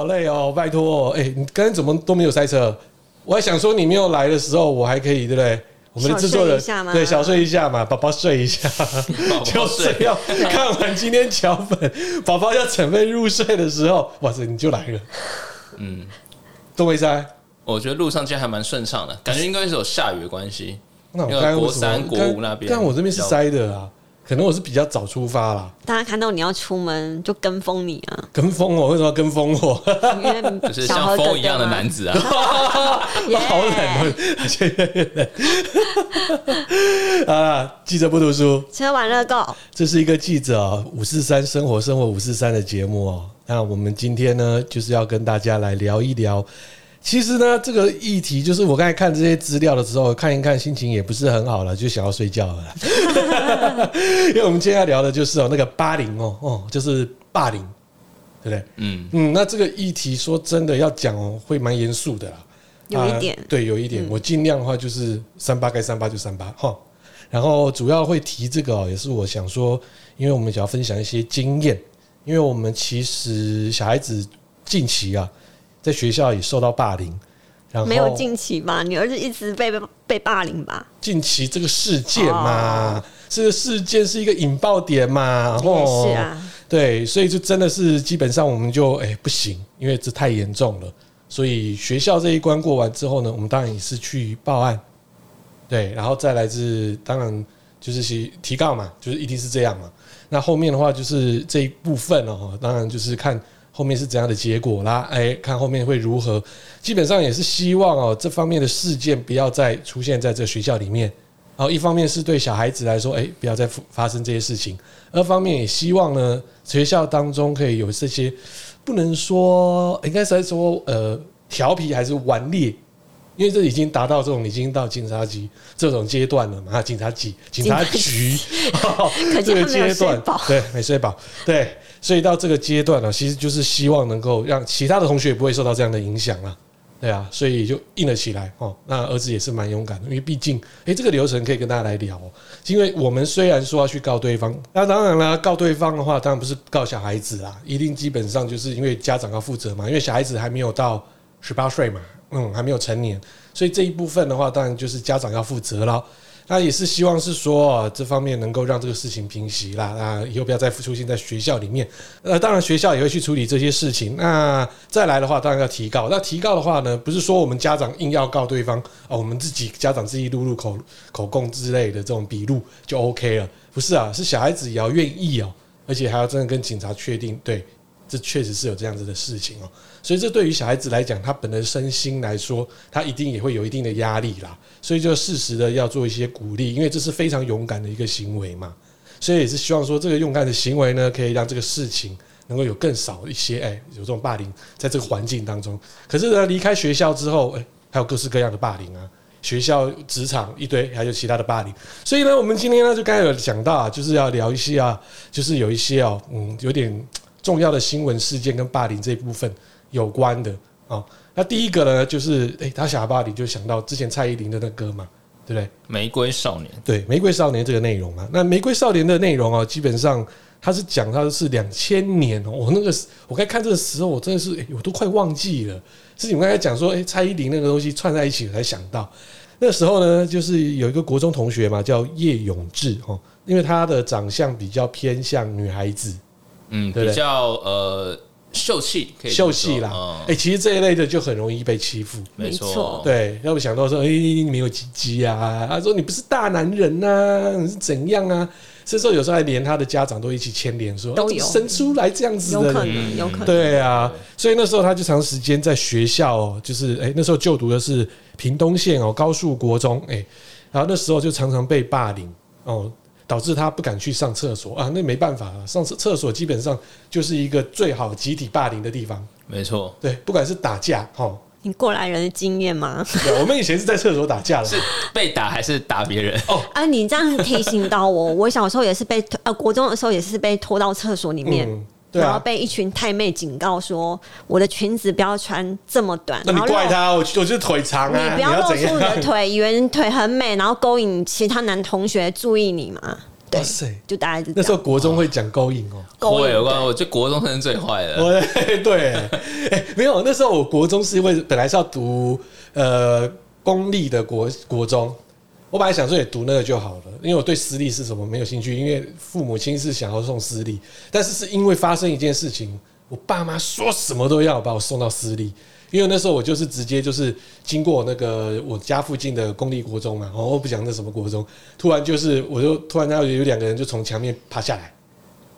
好累哦，拜托，哎，你刚才怎么都没有塞车？我还想说你没有来的时候，我还可以，对不对？我们的制作人对小睡一下嘛，宝宝睡一下，就是要看完今天桥本，宝宝要准备入睡的时候，哇塞，你就来了，嗯，都没塞。我觉得路上今天还蛮顺畅的，感觉应该是有下雨的关系。那我刚刚国三国五那边，但我这边是塞的啊。可能我是比较早出发啦，大家看到你要出门就跟风你啊，跟风我为什么要跟风我？就是像风一样的男子啊，好冷，越来越冷啊！记者不读书，吃完乐购，这是一个记者五四三生活生活五四三的节目哦。那我们今天呢，就是要跟大家来聊一聊。其实呢，这个议题就是我刚才看这些资料的时候，看一看心情也不是很好了，就想要睡觉了。因为我们今天要聊的就是哦，那个霸凌哦哦，就是霸凌，对不对？嗯嗯，那这个议题说真的要讲哦，会蛮严肃的啦。有一点，对，有一点，我尽量的话就是三八该三八就三八哈。然后主要会提这个哦，也是我想说，因为我们想要分享一些经验，因为我们其实小孩子近期啊。在学校也受到霸凌，然后没有近期吧？你儿子一直被被霸凌吧？近期这个事件嘛，哦、这个事件是一个引爆点嘛，哦，是啊，对，所以就真的是基本上我们就哎、欸、不行，因为这太严重了，所以学校这一关过完之后呢，我们当然也是去报案，对，然后再来自当然就是提提告嘛，就是一定是这样嘛。那后面的话就是这一部分哦，当然就是看。后面是怎样的结果啦？哎，看后面会如何。基本上也是希望哦，这方面的事件不要再出现在这学校里面。然后一方面是对小孩子来说，哎，不要再发生这些事情；二方面也希望呢，学校当中可以有这些，不能说应该是说呃调皮还是顽劣，因为这已经达到这种已经到警察局这种阶段了嘛。警察局、警察局这个阶段，对，没睡饱，对。所以到这个阶段呢，其实就是希望能够让其他的同学也不会受到这样的影响啊，对啊，所以就硬了起来哦。那儿子也是蛮勇敢的，因为毕竟，诶，这个流程可以跟大家来聊。因为我们虽然说要去告对方，那当然了，告对方的话，当然不是告小孩子啦，一定基本上就是因为家长要负责嘛，因为小孩子还没有到十八岁嘛，嗯，还没有成年，所以这一部分的话，当然就是家长要负责了。那也是希望是说，这方面能够让这个事情平息啦，啊，以后不要再出现在学校里面。呃，当然学校也会去处理这些事情。那再来的话，当然要提告。那提告的话呢，不是说我们家长硬要告对方啊，我们自己家长自己录入口口供之类的这种笔录就 OK 了。不是啊，是小孩子也要愿意哦，而且还要真的跟警察确定，对，这确实是有这样子的事情哦。所以这对于小孩子来讲，他本人身心来说，他一定也会有一定的压力啦。所以就适时的要做一些鼓励，因为这是非常勇敢的一个行为嘛。所以也是希望说，这个勇敢的行为呢，可以让这个事情能够有更少一些，哎，有这种霸凌在这个环境当中。可是呢，离开学校之后，哎，还有各式各样的霸凌啊，学校、职场一堆，还有其他的霸凌。所以呢，我们今天呢，就刚才有讲到啊，就是要聊一些啊，就是有一些哦，嗯，有点重要的新闻事件跟霸凌这一部分。有关的啊，那第一个呢，就是诶，他想到霸凌，就想到之前蔡依林的那歌嘛，对不对？玫瑰少年，对，玫瑰少年这个内容嘛，那玫瑰少年的内容啊，基本上他是讲他是两千年哦，我那个我刚看这个时候，我真的是诶，我都快忘记了，是你们刚才讲说诶，蔡依林那个东西串在一起，我才想到。那时候呢，就是有一个国中同学嘛，叫叶永志哦，因为他的长相比较偏向女孩子，嗯，比较呃。秀气，秀气啦！哎、嗯欸，其实这一类的就很容易被欺负，没错。对，要不想到说，哎、欸，你没有鸡鸡啊？他说你不是大男人呐、啊，你是怎样啊？所以说有时候还连他的家长都一起牵连，说都有、啊、生出来这样子的，有可能，有可能。对啊，所以那时候他就长时间在学校，就是哎、欸，那时候就读的是屏东县哦高树国中，哎、欸，然后那时候就常常被霸凌哦。导致他不敢去上厕所啊，那没办法了。上厕厕所基本上就是一个最好集体霸凌的地方。没错，对，不管是打架，哈，你过来人的经验吗？对，我们以前是在厕所打架的，是被打还是打别人？哦，啊，你这样提醒到我，我小时候也是被呃，国中的时候也是被拖到厕所里面。嗯对啊、然后被一群太妹警告说：“我的裙子不要穿这么短。”那你怪他，我我就是腿长啊！你不要露出你的腿，以为你腿很美，然后勾引其他男同学注意你嘛？对，就大概是那时候国中会讲勾引哦，勾引，我觉得国中生最坏的。对，哎，没有，那时候我国中是因为本来是要读呃公立的国国中，我本来想说也读那个就好了，因为我对私立是什么没有兴趣，因为父母亲是想要送私立，但是是因为发生一件事情，我爸妈说什么都要把我送到私立。因为那时候我就是直接就是经过那个我家附近的公立国中嘛，我不讲那什么国中，突然就是我就突然然后有两个人就从墙面爬下来，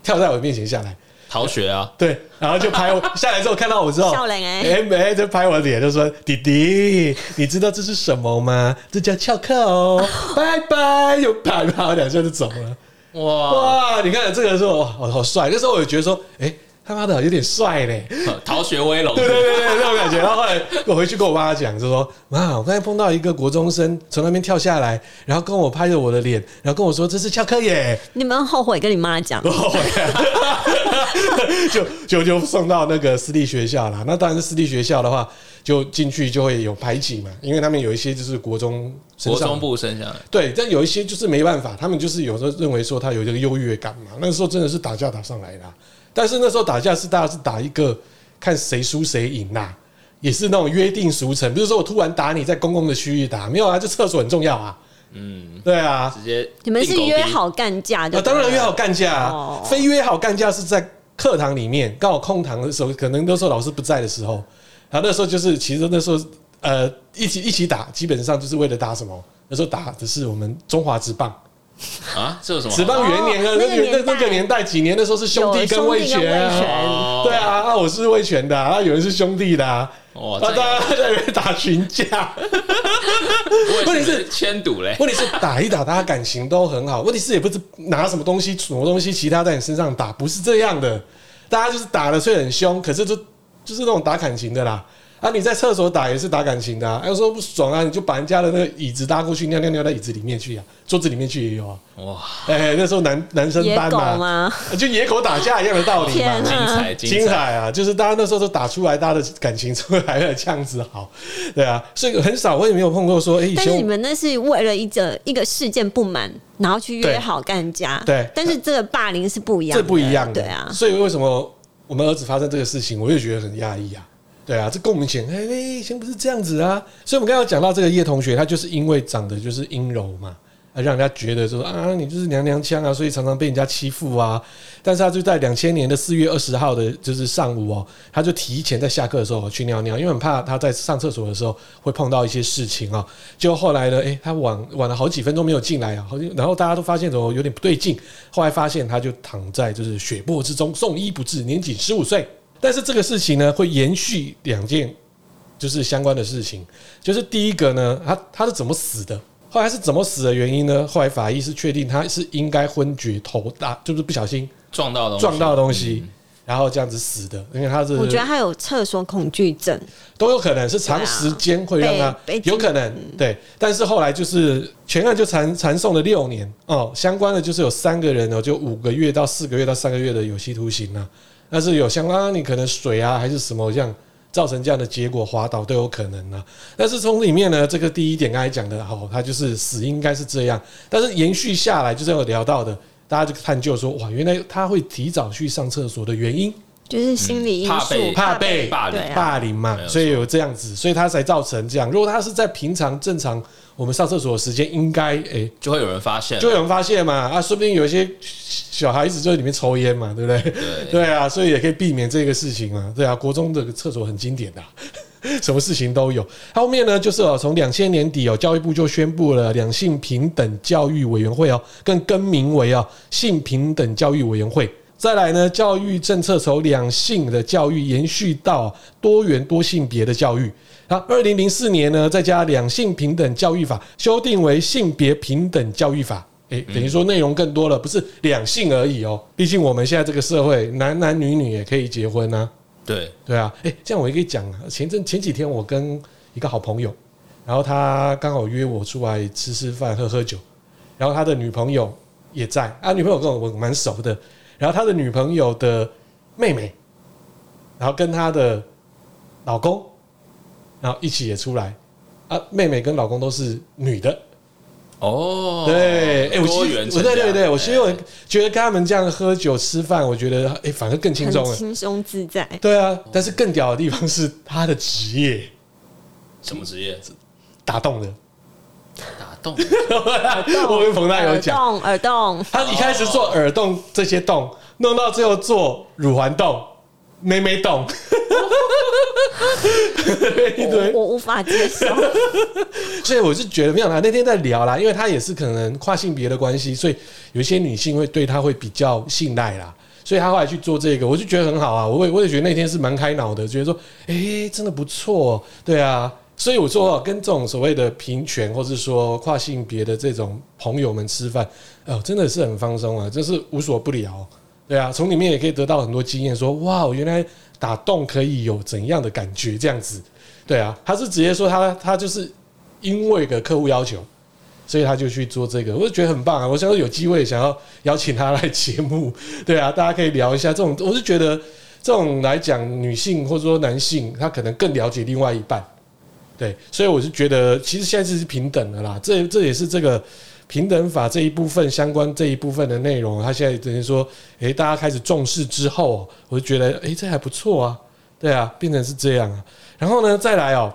跳在我面前下来逃学啊，对，然后就拍我下来之后看到我之后，哎没就拍我脸就说弟弟，你知道这是什么吗？这叫翘课哦，拜拜，又拍拍我两下就走了，哇哇，你看这个时候哇好帅，那时候我就觉得说，哎。他妈的有点帅嘞，逃学威龙，对对对对，那种感觉。然后后来我回去跟我妈讲，就说：“妈，我刚才碰到一个国中生从那边跳下来，然后跟我拍着我的脸，然后跟我说这是翘课耶。”你们后悔跟你妈讲？后悔，就就就送到那个私立学校了。那当然是私立学校的话，就进去就会有排挤嘛，因为他们有一些就是国中国中部生下来，对，但有一些就是没办法，他们就是有时候认为说他有这个优越感嘛。那时候真的是打架打上来的。但是那时候打架是大家是打一个看谁输谁赢呐，也是那种约定俗成，比如说我突然打你在公共的区域打，没有啊，就厕所很重要啊。嗯，对啊，直接你们是约好干架的，当然约好干架啊，非约好干架是在课堂里面刚好空堂的时候，可能那时候老师不在的时候，然后那时候就是其实那时候呃一起一起打，基本上就是为了打什么？那时候打的是我们中华之棒。啊，这有什么？职棒元年啊，那个那那个年代，几年的时候是兄弟跟魏权，对啊，啊，我是魏权的，啊，有人是兄弟的，啊，大家在那边打群架。问题是签赌嘞，问题是打一打，大家感情都很好。问题是也不是拿什么东西，什么东西，其他在你身上打，不是这样的。大家就是打的虽然很凶，可是就就是那种打感情的啦。啊！你在厕所打也是打感情的，啊，有时候不爽啊，你就把人家的那个椅子搭过去，尿尿尿到椅子里面去啊，桌子里面去也有啊。哇！哎，欸，那时候男男生班嘛，就野狗打架一样的道理嘛。精彩精彩啊！就是大家那时候都打出来，大家的感情出来了，这样子好。对啊，所以很少我也没有碰过说，哎，欸，但是你们那是为了一个一个事件不满，然后去约好干架。对，但是这个霸凌是不一样的，这不一样的。对啊，所以为什么我们儿子发生这个事情，我也觉得很压抑啊。对啊，这跟我们以前哎，以前不是这样子啊。所以，我们刚刚讲到这个叶同学，他就是因为长得就是阴柔嘛，让人家觉得说啊，你就是娘娘腔啊，所以常常被人家欺负啊。但是，他就在两千年的四月二十号的，就是上午哦，他就提前在下课的时候去尿尿，因为很怕他在上厕所的时候会碰到一些事情啊。就后来呢，哎，他晚晚了好几分钟没有进来啊，好然后大家都发现怎么有点不对劲。后来发现他就躺在就是血泊之中，送医不治，年仅十五岁。但是这个事情呢，会延续两件，就是相关的事情。就是第一个呢，他他是怎么死的？后来是怎么死的原因呢？后来法医是确定他是应该昏厥头大，就是不小心撞到东西，撞到东西，然后这样子死的。因为他是，我觉得他有厕所恐惧症，都有可能是长时间会让他有可能对。但是后来就是全案就缠缠送了六年哦，相关的就是有三个人哦，就五个月到四个月到三个月的有期徒刑啊。但是有相关，你可能水啊还是什么这样造成这样的结果滑倒都有可能呢。但是从里面呢，这个第一点刚才讲的，好，它就是死应该是这样。但是延续下来，就是有聊到的，大家就探究说，哇，原来他会提早去上厕所的原因，就是心理因素，怕被霸凌霸凌嘛，所以有这样子，所以他才造成这样。如果他是在平常正常。我们上厕所的时间应该诶、欸，就会有人发现，就会有人发现嘛啊，说不定有一些小孩子就在里面抽烟嘛，对不对？对 对啊，所以也可以避免这个事情嘛。对啊，国中的厕所很经典的，什么事情都有。后面呢，就是哦，从两千年底哦，教育部就宣布了两性平等教育委员会哦，更更名为哦性平等教育委员会。再来呢，教育政策从两性的教育延续到多元多性别的教育。那二零零四年呢，再加两性平等教育法修订为性别平等教育法，诶，等于说内容更多了，不是两性而已哦。毕竟我们现在这个社会，男男女女也可以结婚啊。对对啊，诶，这样我也可以讲啊。前阵前几天我跟一个好朋友，然后他刚好约我出来吃吃饭、喝喝酒，然后他的女朋友也在啊，女朋友跟我我蛮熟的，然后他的女朋友的妹妹，然后跟他的老公。然后一起也出来，啊，妹妹跟老公都是女的，哦，对，哎，我多元，对对对，我其实我觉得跟他们这样喝酒吃饭，我觉得哎，反而更轻松了，轻松自在。对啊，但是更屌的地方是他的职业，什么职业？打洞的。打洞，我跟彭大有讲，耳洞，耳洞。他一开始做耳洞这些洞，弄到最后做乳环洞、妹妹洞，一堆，我无法接受。所以我是觉得没有啦，那天在聊啦，因为他也是可能跨性别的关系，所以有一些女性会对他会比较信赖啦，所以他后来去做这个，我就觉得很好啊。我也我也觉得那天是蛮开脑的，觉得说，哎、欸，真的不错，对啊。所以我说，跟这种所谓的平权，或是说跨性别的这种朋友们吃饭，哦，真的是很放松啊，真是无所不聊。对啊，从里面也可以得到很多经验，说哇，原来打洞可以有怎样的感觉，这样子。对啊，他是直接说他他就是因为个客户要求，所以他就去做这个，我就觉得很棒啊。我想说有机会想要邀请他来节目，对啊，大家可以聊一下这种。我是觉得这种来讲，女性或者说男性，他可能更了解另外一半。对，所以我是觉得，其实现在是平等的啦。这这也是这个平等法这一部分相关这一部分的内容。他现在等于说，诶，大家开始重视之后，我就觉得，诶，这还不错啊。对啊，变成是这样啊。然后呢，再来哦，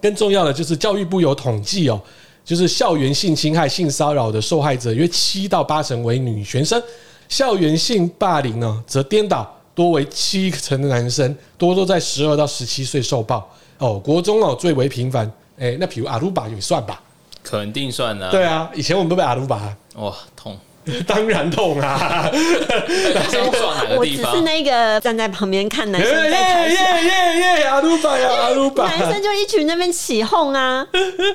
更重要的就是教育部有统计哦，就是校园性侵害、性骚扰的受害者约七到八成为女学生，校园性霸凌呢则颠倒，多为七成的男生，多都在十二到十七岁受暴。哦，国中哦最为频繁，哎、欸，那比如阿鲁巴也算吧，肯定算啊。对啊，以前我们都被阿鲁巴，哇，痛，当然痛啊！我只是那个站在旁边看男生在台下，耶耶耶，阿鲁巴呀，阿鲁巴，男生就一群那边起哄啊。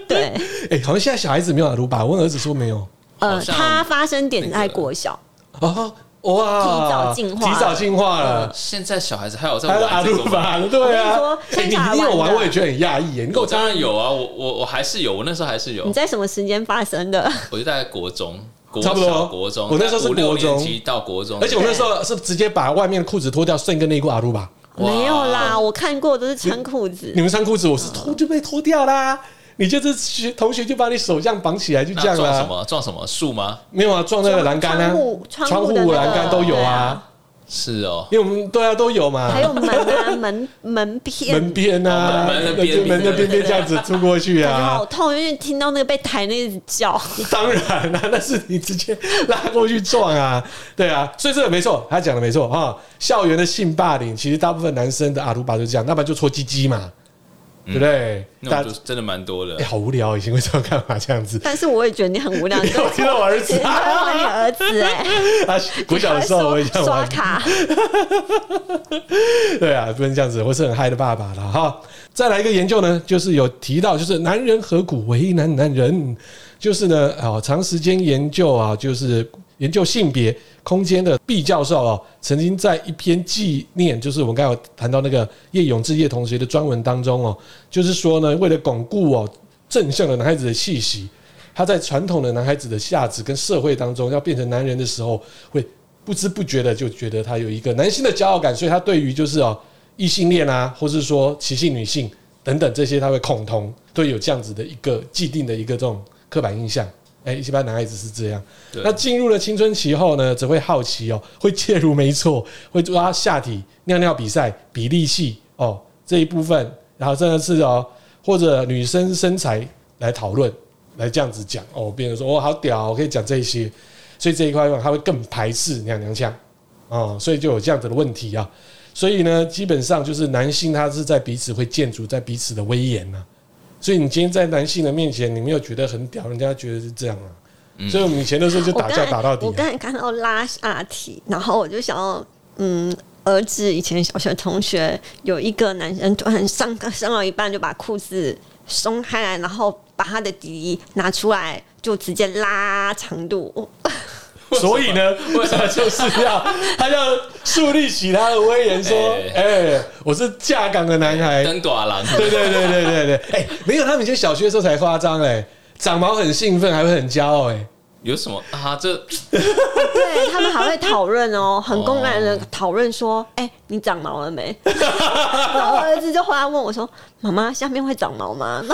对，哎、欸，好像现在小孩子没有阿鲁巴，我儿子说没有。呃，他发生点在国小。哦。哇！提早进化，提早进化了。现在小孩子还有在玩阿鲁巴？对啊。哎，你你有玩，我也觉得很讶异耶。你跟我当然有啊，我我我还是有，我那时候还是有。你在什么时间发生的？我就在国中，差不多国中。我那时候是国中到国中，而且我那时候是直接把外面裤子脱掉，剩一个内裤阿鲁巴。没有啦，我看过都是穿裤子。你们穿裤子，我是脱就被脱掉啦。你就是学同学就把你手这样绑起来，就这样了。撞什么？撞什么树吗？没有啊，撞那个栏杆啊，窗户栏杆都有啊。是哦，因为我们对啊都有嘛。还有门啊，门门边门边啊，门的边门的边边这样子出过去啊。好痛，因为听到那个被抬那个叫。当然啦，那是你直接拉过去撞啊。对啊，所以这个没错，他讲的没错哈。校园的性霸凌，其实大部分男生的阿鲁巴就这样，那不然就搓鸡鸡嘛。对不对？那就真的蛮多的。哎，好无聊，以前为什么干嘛这样子？但是我也觉得你很无聊。你 我听到我儿子，啊，你儿子哎，他 国小的时候我也这样刷卡。对啊，不能这样子，我是很嗨的爸爸了哈。再来一个研究呢，就是有提到，就是男人何苦为难男人？就是呢，啊，长时间研究啊，就是研究性别。空间的毕教授哦，曾经在一篇纪念，就是我们刚才谈到那个叶永志叶同学的专文当中哦，就是说呢，为了巩固哦正向的男孩子的气息，他在传统的男孩子的价值跟社会当中要变成男人的时候，会不知不觉的就觉得他有一个男性的骄傲感，所以他对于就是哦异性恋啊，或是说歧性女性等等这些，他会恐同，都有这样子的一个既定的一个这种刻板印象。哎，一般男孩子是这样。那进入了青春期后呢，只会好奇哦，会介入，没错，会抓下体、尿尿比赛、比力气哦这一部分，然后真的是哦，或者女生身材来讨论，来这样子讲哦，别人说哦好屌，我可以讲这些，所以这一块他会更排斥娘娘腔哦，所以就有这样子的问题啊。所以呢，基本上就是男性他是在彼此会建筑在彼此的威严呢。所以你今天在男性的面前，你没有觉得很屌，人家觉得是这样啊。嗯、所以我们以前的时候就打架打到底。我刚才看到拉下体，然后我就想要，嗯，儿子以前小学同学有一个男生突然上课上到一半就把裤子松开来，然后把他的底拿出来，就直接拉长度。所以呢，为什么就是要 他要树立起他的威严，说：“哎、欸，我是下岗的男孩。”登大郎，对对对对对对。哎、欸，没有，他们以前小学的时候才夸张哎，长毛很兴奋，还会很骄傲哎。有什么啊？这对他们还会讨论哦，很公然的讨论说：“哎、欸，你长毛了没？” 然后我儿子就回来问我说：“妈妈，下面会长毛吗？”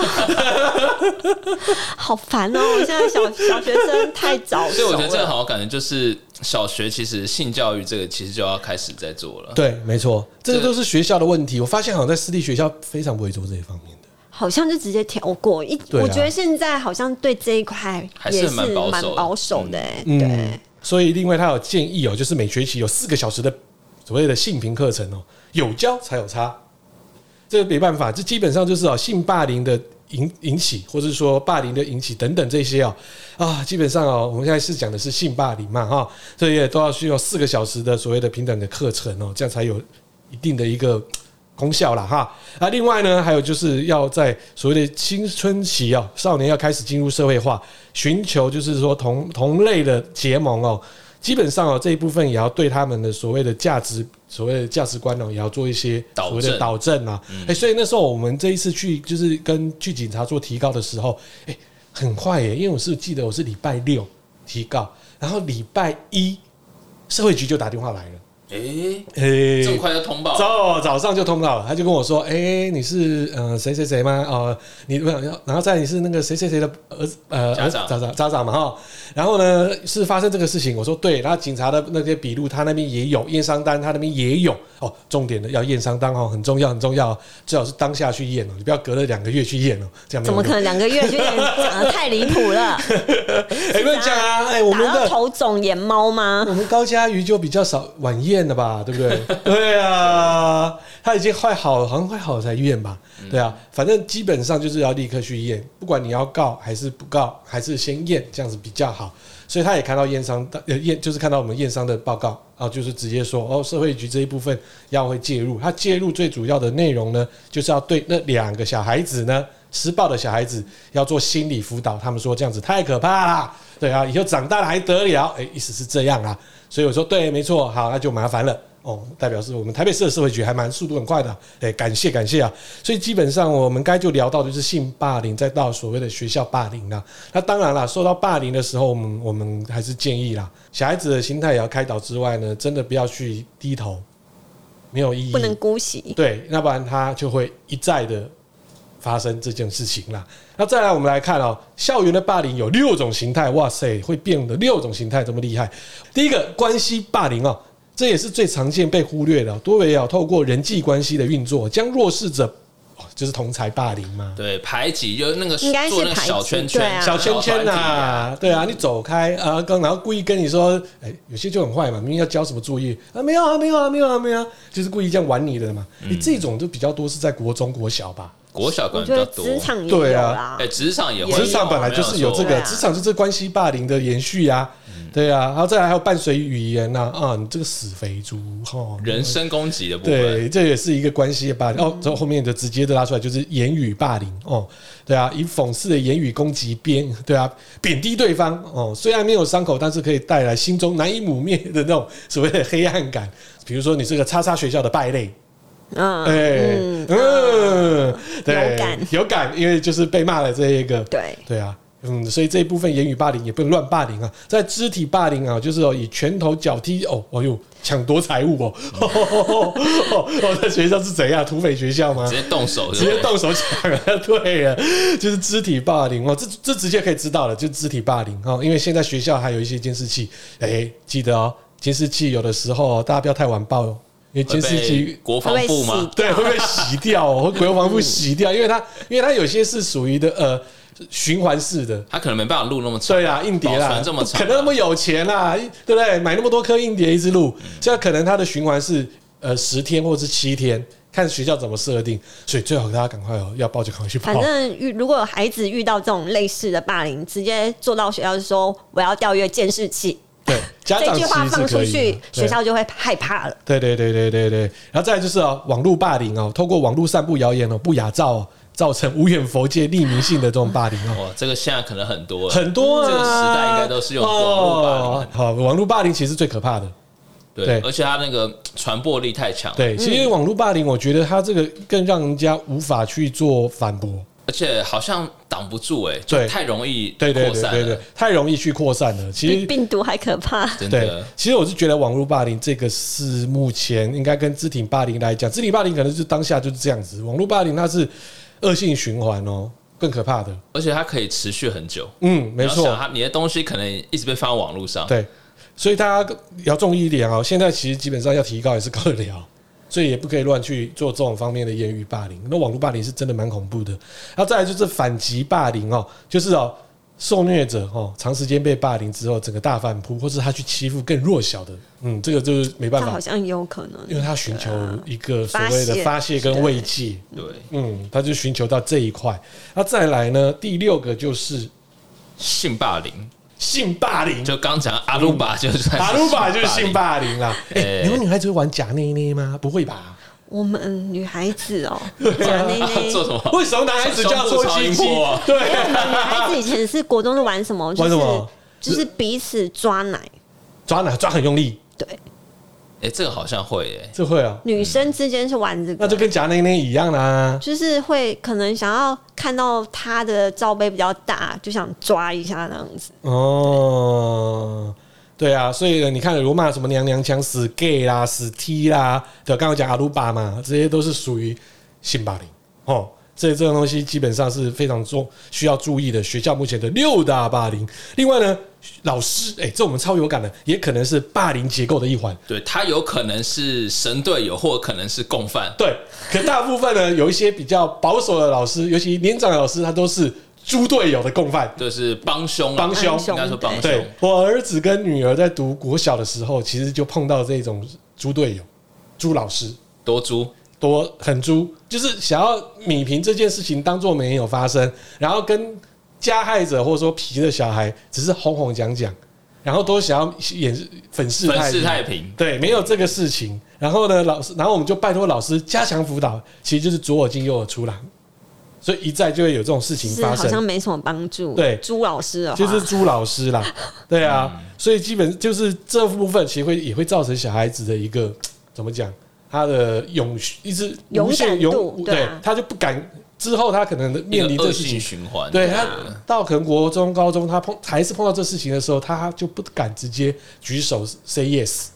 好烦哦！我现在小小学生太早熟了，所以我觉得这个好感觉就是小学其实性教育这个其实就要开始在做了。对，没错，这个都是学校的问题。我发现好像在私立学校非常不会做这一方面。好像就直接跳过一，啊、我觉得现在好像对这一块也是蛮保守的，欸，对、嗯。所以另外他有建议哦，就是每学期有四个小时的所谓的性平课程哦，有教才有差。这个没办法，这基本上就是哦，性霸凌的引引起，或者说霸凌的引起等等这些哦啊，基本上哦，我们现在是讲的是性霸凌嘛哈，这些都要需要四个小时的所谓的平等的课程哦，这样才有一定的一个。功效了哈，那另外呢，还有就是要在所谓的青春期啊，少年要开始进入社会化，寻求就是说同同类的结盟哦，基本上哦这一部分也要对他们的所谓的价值、所谓的价值观哦，也要做一些所谓的导正啊。哎，所以那时候我们这一次去就是跟去警察做提告的时候，哎，很快耶，因为我是记得我是礼拜六提告，然后礼拜一社会局就打电话来了。哎、欸，哎、欸，这么快就通报？早早上就通报了，他就跟我说：“哎、欸，你是呃谁谁谁吗？哦、呃，你不然后再你是那个谁谁谁的儿子呃家长家长家长嘛哈。然后呢是发生这个事情，我说对，然后警察的那些笔录他那边也有验伤单，他那边也有哦。重点的要验伤单哦，很重要很重要，最好是当下去验哦，你不要隔了两个月去验哦，这样怎么可能两个月去验？讲 的太离谱了。哎，不能讲啊！哎，我们的头肿眼猫吗？我们高嘉瑜就比较少晚验。验的吧，对不对？对啊，他已经快好了，好像快好了才验吧？对啊，反正基本上就是要立刻去验，不管你要告还是不告，还是先验，这样子比较好。所以他也看到验伤的呃验，就是看到我们验伤的报告啊，就是直接说哦，社会局这一部分要会介入。他介入最主要的内容呢，就是要对那两个小孩子呢，施暴的小孩子要做心理辅导。他们说这样子太可怕啦，对啊，以后长大了还得了？哎，意思是这样啊。所以我说对，没错，好，那就麻烦了哦。代表是我们台北市的社会局还蛮速度很快的，哎，感谢感谢啊。所以基本上我们该就聊到的就是性霸凌，再到所谓的学校霸凌啦。那当然啦，受到霸凌的时候，我们我们还是建议啦，小孩子的心态也要开导之外呢，真的不要去低头，没有意义，不能姑息。对，要不然他就会一再的。发生这件事情啦，那再来我们来看哦，校园的霸凌有六种形态，哇塞，会变的六种形态这么厉害。第一个关系霸凌哦，这也是最常见被忽略的，多维要透过人际关系的运作，将弱势者，就是同才霸凌嘛，对，排挤就那个应该是小圈圈，小圈圈呐，对啊，你走开啊，刚然后故意跟你说，哎，有些就很坏嘛，明明要交什么作业啊，没有啊，没有啊，没有啊，没有啊，就是故意这样玩你的嘛，你这种就比较多是在国中国小吧。国小可能比较多，职场也有对啊，哎，职场也会，职场本来就是有这个，职场就是关系霸凌的延续呀，对啊，然后再来还有伴随语言呐，啊，你这个死肥猪，哈，人身攻击的部分，对，这也是一个关系的霸凌。哦。之后后面的直接的拉出来就是言语霸凌哦，对啊，以讽刺的言语攻击贬，对啊，贬低对方哦，虽然没有伤口，但是可以带来心中难以抹灭的那种所谓的黑暗感，比如说你是个叉叉学校的败类。嗯，哎，嗯，对，有感，有感，因为就是被骂了这一个，对，对啊，嗯，所以这一部分言语霸凌也不能乱霸凌啊，在肢体霸凌啊，就是哦，以拳头、脚踢，哦，哦哟，抢夺财物 哦，哦，在学校是怎样土匪学校吗？直接动手，直接动手抢啊，对啊，就是肢体霸凌哦，这这直接可以知道了，就肢体霸凌哦，因为现在学校还有一些监视器，哎，记得哦，监视器有的时候大家不要太晚报哦。因为监视器国防部吗？对，会被洗掉，会国防部洗掉，因为它，因为它有些是属于的呃循环式的，它可能没办法录那么长，对啊，硬碟啦，这么长，可能那么有钱啦，对不对？买那么多颗硬碟一直录，这样可能它的循环是呃十天或者是七天，看学校怎么设定，所以最好大家赶快哦，要报就赶快去报。反正遇如果有孩子遇到这种类似的霸凌，直接坐到学校就说我要调阅监视器。对，家长这句话放出去，学校就会害怕了。对对对对对对，然后再来就是哦，网络霸凌哦，透过网络散布谣言哦，不雅照哦，造成无远佛界、匿名性的这种霸凌哦。这个现在可能很多很多啊，这个时代应该都是用网络霸凌。好，网络霸凌其实最可怕的。对，而且它那个传播力太强。对，其实网络霸凌，我觉得它这个更让人家无法去做反驳。而且好像挡不住哎、欸，对，太容易对对对扩散了，对对，太容易去扩散了。其实病毒还可怕，真对的，，其实我是觉得网络霸凌这个是目前应该跟肢体霸凌来讲，肢体霸凌可能是当下就是这样子，网络霸凌它是恶性循环哦，更可怕的。而且它可以持续很久。嗯，没错，它你的东西可能一直被放到网络上。对，所以大家要注意一点哦。现在其实基本上要提高也是高得了。所以也不可以乱去做这种方面的言语霸凌。那网络霸凌是真的蛮恐怖的。然后再来就是反击霸凌哦，就是哦，受虐者哦，长时间被霸凌之后，整个大反扑，或是他去欺负更弱小的，嗯，这个就是没办法。好像有可能，因为他寻求一个所谓的发泄跟慰藉。对，嗯，他就寻求到这一块。那再来呢，第六个就是性霸凌。性霸凌，就刚讲阿鲁巴就是阿鲁巴就是性霸凌啦。哎、欸，你们女孩子会玩假内内吗？不会吧？我们女孩子哦、喔，假内内做什么？为什么男孩子就要做鸡鸡？对，女孩子以前是国中是玩什么？玩什么？就是彼此抓奶，抓奶抓很用力。对。哎、欸，这个好像会哎、欸，这会啊，女生之间是玩这个，那就跟夹内内一样啦、啊，就是会可能想要看到他的罩杯比较大，就想抓一下那样子。哦，对啊，所以你看罗马什么娘娘腔、死 gay 啦、死 T 啦，对，刚刚讲阿鲁巴嘛，这些都是属于性霸凌哦。这这种东西基本上是非常重需要注意的。学校目前的六大霸凌，另外呢，老师，哎、欸，这我们超有感的，也可能是霸凌结构的一环。对，他有可能是神队友，或可能是共犯。对，可大部分呢，有一些比较保守的老师，尤其年长的老师，他都是猪队友的共犯，就是帮凶，帮凶，应该说帮凶。对，我儿子跟女儿在读国小的时候，其实就碰到这种猪队友，猪老师，多猪。多很猪，就是想要米平这件事情，当做没有发生，然后跟加害者或者说皮的小孩只是哄哄讲讲，然后都想要演粉饰粉饰太平，对，没有这个事情。然后呢，老师，然后我们就拜托老师加强辅导，其实就是左耳进右耳出啦，所以一再就会有这种事情发生，好像没什么帮助。对，朱老师啊就是朱老师啦，对啊，所以基本就是这部分其实会也会造成小孩子的一个怎么讲？他的勇一直无限勇勇对，啊、他就不敢之后他可能面临这事情循环，对他到可能国中、高中，他碰还是碰到这事情的时候，他就不敢直接举手 say yes。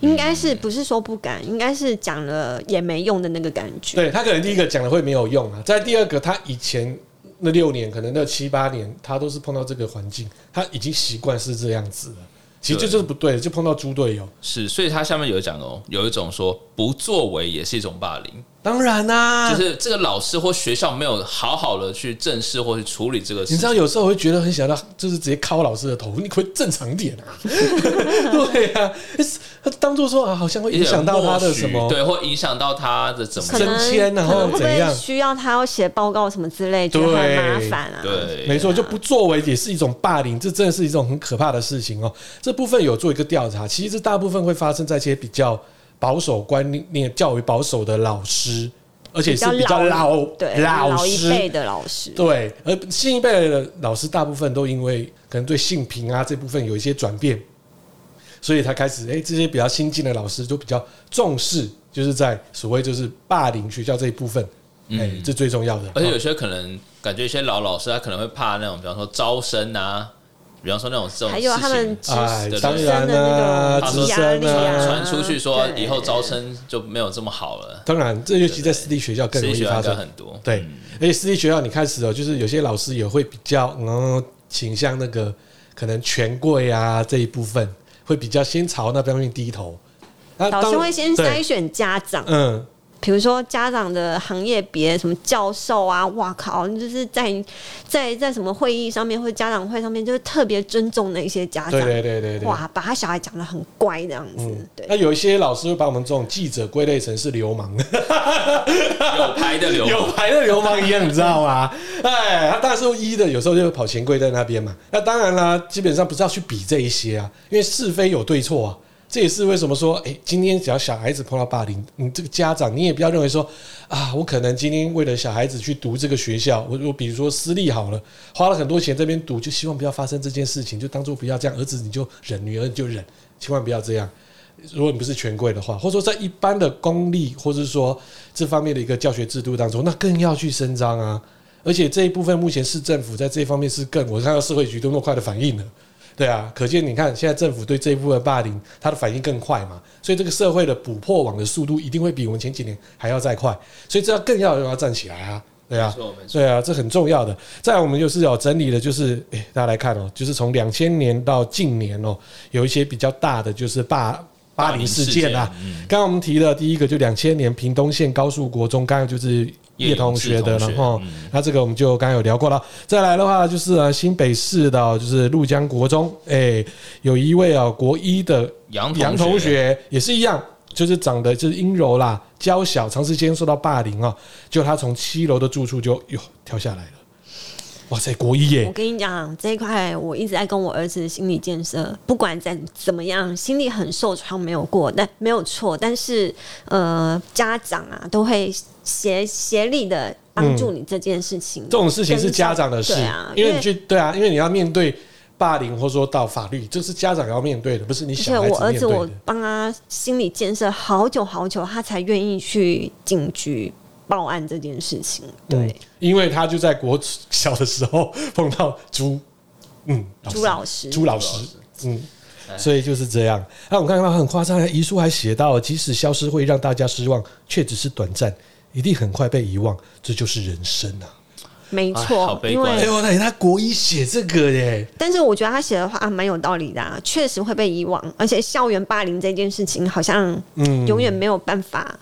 应该是不是说不敢，应该是讲了也没用的那个感觉。对他可能第一个讲了会没有用啊，在第二个他以前那六年，可能那七八年，他都是碰到这个环境，他已经习惯是这样子了。其实这就是不对的，就碰到猪队友。是，所以他下面有讲哦，有一种说不作为也是一种霸凌。当然啦、啊，就是这个老师或学校没有好好的去正视或去处理这个事。你知道，有时候我会觉得很想要，就是直接敲老师的头，你可，可以正常点啊。对啊，他当做说啊，好像会影响到他的什么，对，或影响到他的怎么升迁，然后怎样需要他要写报告什么之类，就很麻烦啊。对，没错，就不作为也是一种霸凌，这真的是一种很可怕的事情哦。这部分有做一个调查，其实大部分会发生在一些比较。保守观念较为保守的老师，而且是比较老对老一辈的老师，对，而新一辈的老师大部分都因为可能对性平啊这部分有一些转变，所以他开始哎、欸，这些比较新进的老师就比较重视，就是在所谓就是霸凌学校这一部分，哎、欸，这最重要的。而且有些可能感觉一些老老师他可能会怕那种，比方说招生啊。比方说那种这种，还有他们哎，当然啊，资深啊，传出去说以后招生就没有这么好了。当然，这尤其在私立学校更容易发生很多。对，而且私立学校你开始哦，就是有些老师也会比较嗯倾向那个可能权贵啊这一部分，会比较先朝那方面低头。老师会先筛选家长，嗯。比如说家长的行业别什么教授啊，哇靠，就是在在在什么会议上面或者家长会上面，就是特别尊重的一些家长，对对对对对，哇，把他小孩讲的很乖这样子。嗯、对，那有一些老师会把我们这种记者归类成是流氓，有牌的流氓，有牌的流氓一样，你知道吗？哎，他当然是一的，有时候就跑钱柜在那边嘛。那当然啦，基本上不是要去比这一些啊，因为是非有对错啊。这也是为什么说，哎，今天只要小孩子碰到霸凌，你这个家长你也不要认为说，啊，我可能今天为了小孩子去读这个学校，我我比如说私立好了，花了很多钱这边读，就希望不要发生这件事情，就当做不要这样，儿子你就忍，女儿你就忍，千万不要这样。如果你不是权贵的话，或者说在一般的公立或者说这方面的一个教学制度当中，那更要去伸张啊。而且这一部分目前市政府在这方面是更，我看到社会局都那么快的反应了。对啊，可见你看现在政府对这一部分霸凌，它的反应更快嘛，所以这个社会的捕破网的速度一定会比我们前几年还要再快，所以这要更要要站起来啊，对啊，对啊，这很重要的。再来，我们就是有整理的，就是诶，大家来看哦，就是从两千年到近年哦，有一些比较大的就是霸。霸凌事件啊，刚刚我们提的第一个就两千年屏东县高速国中，刚刚就是叶同学的，然后那这个我们就刚刚有聊过了。再来的话就是啊，新北市的，就是鹭江国中，哎，有一位啊国一的杨杨同学也是一样，就是长得就是阴柔啦，娇小，长时间受到霸凌啊，就他从七楼的住处就哟跳下来了。哇塞，国一耶！我跟你讲，这一块我一直在跟我儿子的心理建设，不管怎怎么样，心里很受创，没有过，但没有错。但是呃，家长啊，都会协协力的帮助你这件事情。这种事情是家长的事啊，因为你去对啊，因为你要面对霸凌，或者说到法律，这是家长要面对的，不是你小孩子面对的。我儿子，我帮他心理建设好久好久，他才愿意去警局。报案这件事情，对、嗯，因为他就在国小的时候碰到朱，嗯，朱老师，朱老师，嗯，所以就是这样。那我们看到很夸张，遗书还写到，即使消失会让大家失望，却只是短暂，一定很快被遗忘，这就是人生啊。没错，因为哎呦，那他国一写这个耶，但是我觉得他写的话蛮有道理的，啊，确实会被遗忘，而且校园霸凌这件事情好像嗯永远没有办法，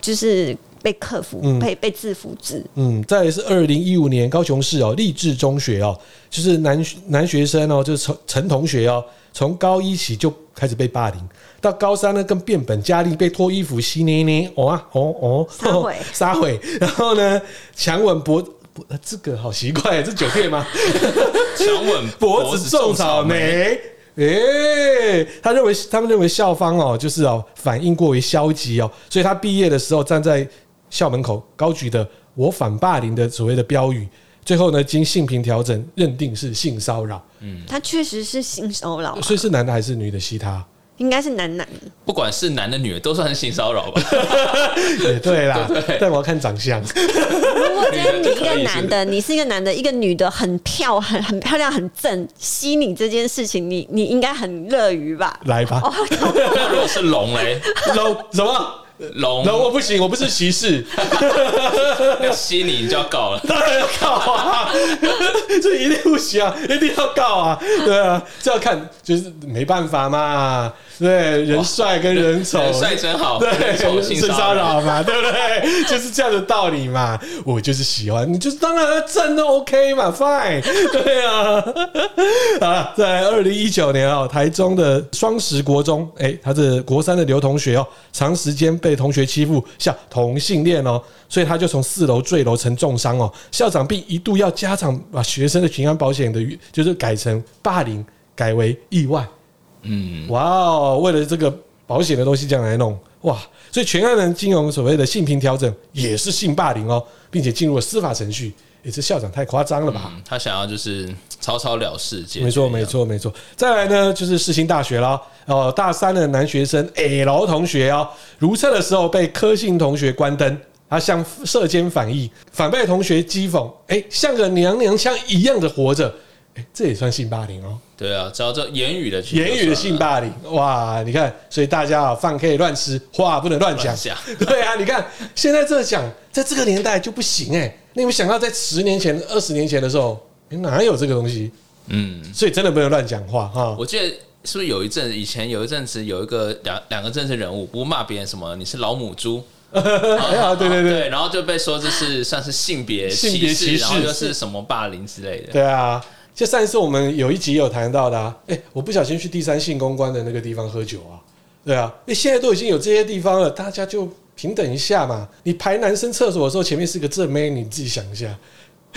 就是。被克服，被被制服制。嗯，再来是二零一五年高雄市哦，励志中学哦，就是男男学生哦，就是陈陈同学哦，从高一起就开始被霸凌，到高三呢更变本加厉，被脱衣服、吸捏捏，哦啊哦哦，撒谎 撒谎，然后呢强吻脖脖，这个好奇怪，这酒店吗？强吻脖子 种草莓，诶，他认为他们认为校方哦，就是哦反应过于消极哦，所以他毕业的时候站在。校门口高举的“我反霸凌”的所谓的标语，最后呢，经性平调整，认定是性骚扰。嗯，他确实是性骚扰，所以是男的还是女的吸他？应该是男男，不管是男的女的，都算是性骚扰吧？也对啦，但我要看长相。如果今天你一个男的，你是一个男的，一个女的很漂很很漂亮很正，吸你这件事情，你你应该很乐于吧？来吧。那 如果是龙嘞，龙什么？龙龙我不行，我不是歧视。要吸你，你就要告了。当然要告啊！这一定不行啊，一定要告啊！对啊，这要看，就是没办法嘛。对，人帅跟人丑，帅真好。对，性骚扰嘛，对不对？就是这样的道理嘛。我就是喜欢你，就是当然正都 OK 嘛，Fine。对啊，啊，在二零一九年哦，台中的双十国中，哎，他是国三的刘同学哦，长时间被同学欺负，像同性恋哦，所以他就从四楼坠楼成重伤哦。校长并一度要家长把学生的平安保险的，就是改成霸凌，改为意外。嗯，哇哦！为了这个保险的东西这样来弄，哇！所以全案人金融所谓的性平调整也是性霸凌哦，并且进入了司法程序。也是校长太夸张了吧？嗯，他想要就是草草了事。没错，没错，没错。再来呢，就是世新大学啦哦，大三的男学生 L 同学哦，如厕的时候被科姓同学关灯，他向社监反映，反被同学讥讽，哎，像个娘娘腔一样的活着。欸、这也算性霸凌哦。对啊，只要这言语的言语的性霸凌，哇！你看，所以大家啊，饭可以乱吃，话不能乱讲。对啊，你看现在这讲，在这个年代就不行哎、欸。你有没有想到，在十年前、二十年前的时候，哪有这个东西？嗯，所以真的不能乱讲话哈。我记得是不是有一阵以前有一阵子有一个两两个政治人物，不骂别人什么，你是老母猪。还好，对对对，对，然后就被说这是算是性别性别歧视，然后又是什么霸凌之类的。对啊。就上一次我们有一集有谈到的，啊，哎，我不小心去第三性公关的那个地方喝酒啊，对啊，哎，现在都已经有这些地方了，大家就平等一下嘛。你排男生厕所的时候，前面是个正妹，你自己想一下，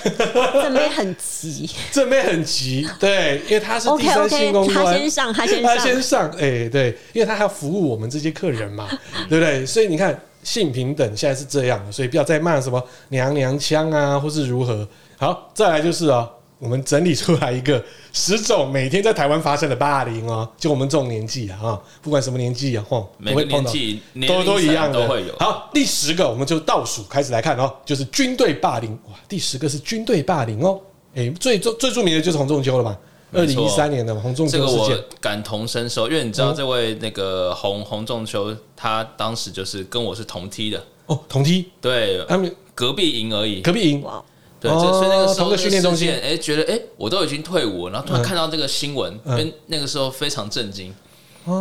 正妹很急，正妹很急，对，因为他是第三性公关，他先上，他先上，他先上，哎，对，因为他还要服务我们这些客人嘛，对不对？所以你看性平等现在是这样的，所以不要再骂什么娘娘腔啊，或是如何。好，再来就是啊。我们整理出来一个十种每天在台湾发生的霸凌哦，就我们这种年纪啊，哈，不管什么年纪啊，哈，每个年纪都都一样的。都会有。好，第十个我们就倒数开始来看哦，就是军队霸凌哇，第十个是军队霸凌哦，哎，最最最著名的就是洪仲秋了嘛，二零一三年的洪仲秋事件，这个我感同身受，因为你知道这位那个洪洪仲秋，他当时就是跟我是同梯的。哦，同梯，对，他们隔壁营而已，隔壁营。对，就所以那个时候训练中心，哎，觉得哎，我都已经退伍了，然后突然看到这个新闻，因为那个时候非常震惊，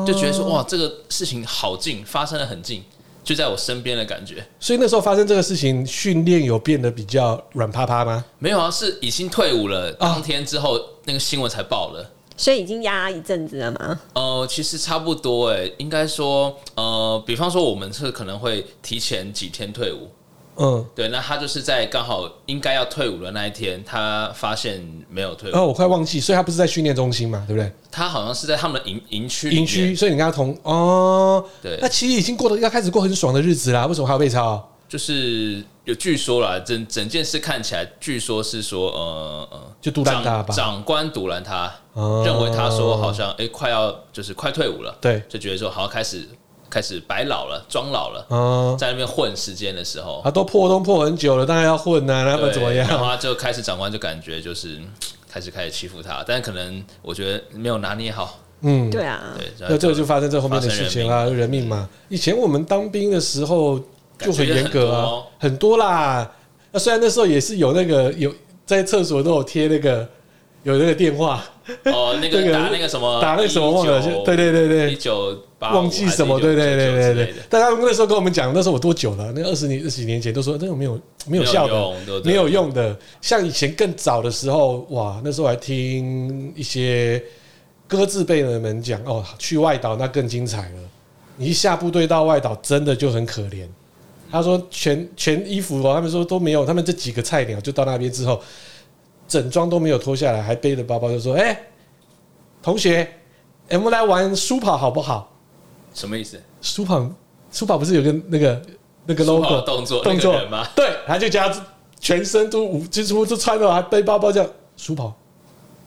就觉得说哇，这个事情好近，发生的很近，就在我身边的感觉。所以那时候发生这个事情，训练有变得比较软趴趴吗？没有啊，是已经退伍了，当天之后那个新闻才爆了。所以已经压一阵子了吗？呃，其实差不多哎，应该说呃，比方说我们是可能会提前几天退伍。嗯，对，那他就是在刚好应该要退伍的那一天，他发现没有退伍。哦，我快忘记，所以他不是在训练中心嘛，对不对？他好像是在他们的营营区。营区，所以你跟他同哦，对，那其实已经过得要开始过很爽的日子啦。为什么还要被抄？就是有据说啦，整整件事看起来，据说是说，呃呃，就杜兰他吧，长官杜兰他，认为他说好像哎、欸、快要就是快退伍了，对，就觉得说好像开始。开始白老了，装老了，嗯，在那边混时间的时候，他都破东破很久了，当然要混啊，那不怎么样？然后他就开始长官就感觉就是 开始开始欺负他，但可能我觉得没有拿捏好，嗯，对啊，对，那这个就发生这后面的事情啊，人命嘛。以前我们当兵的时候就很严格啊，很多啦。那虽然那时候也是有那个有在厕所都有贴那个有那个电话，哦，那个打那个什么打那个什么忘了，对对对对，一九。忘记什么？对对对对对。但他们那时候跟我们讲，那时候我多久了？那二十年、二十几年前都说那种没有没有效的，没有用的。像以前更早的时候，哇，那时候还听一些鸽字辈的人讲哦，去外岛那更精彩了。你一下部队到外岛，真的就很可怜。他说全全衣服哦，他们说都没有，他们这几个菜鸟就到那边之后，整装都没有脱下来，还背着包包就说：“哎，同学，我们来玩书跑好不好？”什么意思？书跑，书跑不是有个那个那个 logo 动作动作吗？对，他就加全身都五几乎都穿着，还背包包这样书跑，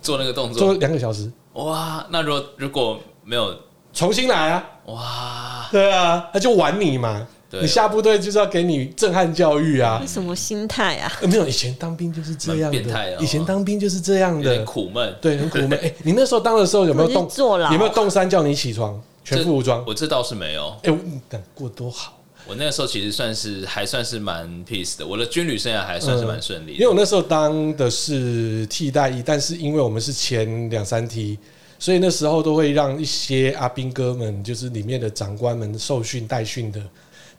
做那个动作做两个小时。哇，那如果如果没有重新来啊？哇，对啊，他就玩你嘛。你下部队就是要给你震撼教育啊！什么心态啊？没有，以前当兵就是这样的。变态啊！以前当兵就是这样的，苦闷，对，很苦闷。哎，你那时候当的时候有没有动？有没有动三叫你起床？全副武装，我这倒是没有。哎，我等过多好。我那个时候其实算是还算是蛮 peace 的，我的军旅生涯还算是蛮顺利的。因为我那时候当的是替代役，但是因为我们是前两三梯，所以那时候都会让一些阿兵哥们，就是里面的长官们受训带训的，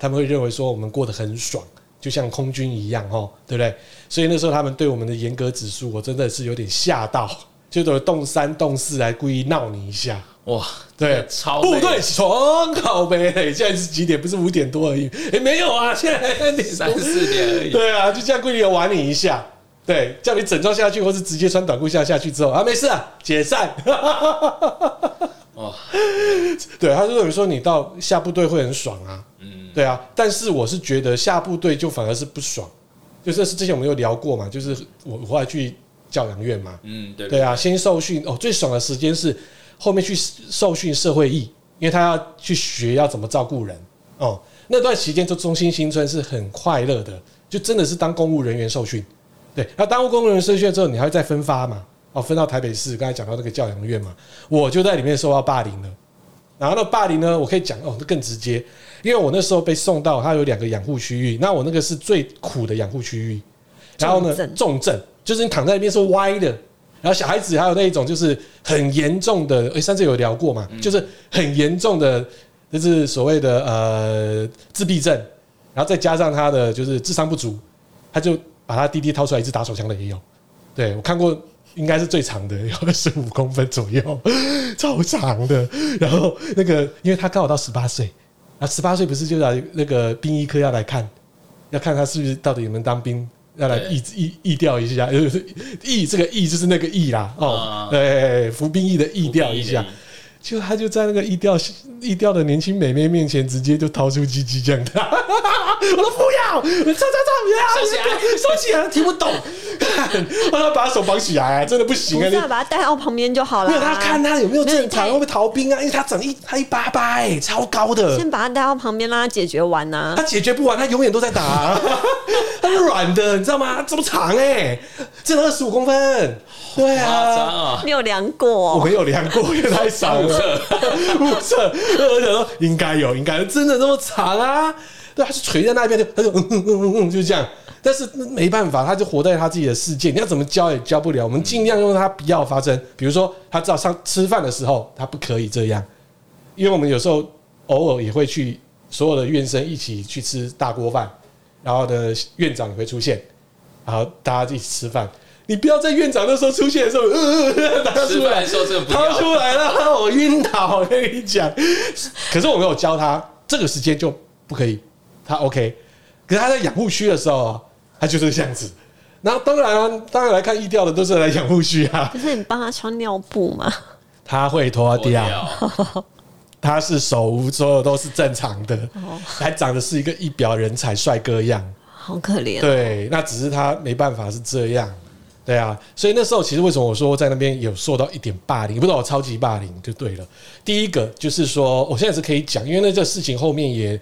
他们会认为说我们过得很爽，就像空军一样，哦，对不对？所以那时候他们对我们的严格指数，我真的是有点吓到，就都动三动四来故意闹你一下。哇，对，超部队起床靠北，现在是几点？不是五点多而已。哎，没有啊，现在三四点而已。对啊，就这样故意玩你一下，对，叫你整装下去，或是直接穿短裤下下去之后啊，没事啊，解散。哦，对，他就等于说你到下部队会很爽啊，嗯，对啊，但是我是觉得下部队就反而是不爽，就是之前我们有聊过嘛，就是我后来去教养院嘛，嗯，对，对啊，先受训哦，最爽的时间是。后面去受训社会义，因为他要去学要怎么照顾人哦。那段时间就中心新村是很快乐的，就真的是当公务人员受训。对，那当公务人员受训之后，你还会再分发嘛？哦，分到台北市，刚才讲到那个教养院嘛，我就在里面受到霸凌了。然后那霸凌呢，我可以讲哦，那更直接，因为我那时候被送到他有两个养护区域，那我那个是最苦的养护区域。然后呢，重症就是你躺在那边是歪的。然后小孩子还有那一种就是很严重的，诶，上次有聊过嘛，就是很严重的，就是所谓的呃自闭症，然后再加上他的就是智商不足，他就把他弟弟掏出来一支打手枪的也有，对，我看过应该是最长的，有二十五公分左右，超长的。然后那个因为他刚好到十八岁，啊，十八岁不是就来那个兵役科要来看，要看他是不是到底有没有当兵。要来役役役调一下，就是役这个役就是那个役啦，哦，对，服兵役的役调一下，就他就在那个一调一调的年轻美眉面前，直接就掏出鸡鸡这样的，我说不要，走走走，不要，收起来，收起来，听不懂，让他把手绑起来，真的不行啊！你把他带到旁边就好了。没有他看他有没有正常，会不会逃兵啊？因为他长一他一八八哎，超高的。先把他带到旁边，让他解决完呐。他解决不完，他永远都在打。他是软的，你知道吗？这么长哎，这二十五公分。对啊，你有量过？我没有量过，因为太长了。目测，我想说应该有，应该有，真的那么长啊？对，他是垂在那边，就他就嗯嗯嗯嗯，就这样。但是没办法，他就活在他自己的世界，你要怎么教也教不了。我们尽量用他不要发生，比如说他早上吃饭的时候，他不可以这样，因为我们有时候偶尔也会去所有的院生一起去吃大锅饭，然后的院长也会出现，然后大家一起吃饭。你不要在院长那时候出现的时候，呃，吃饭的时候真的不要出来了，我晕倒。我跟你讲，可是我没有教他这个时间就不可以，他 OK。可是他在养护区的时候。他就是这样子，然后当然啊，当然来看意调的都是来养护区啊。可是你帮他穿尿布吗？他会脱掉，他是手无所有都是正常的，还长得是一个一表人才帅哥样，好可怜。对，那只是他没办法是这样，对啊。所以那时候其实为什么我说在那边有受到一点霸凌，不知道我超级霸凌就对了。第一个就是说，我现在是可以讲，因为那这事情后面也。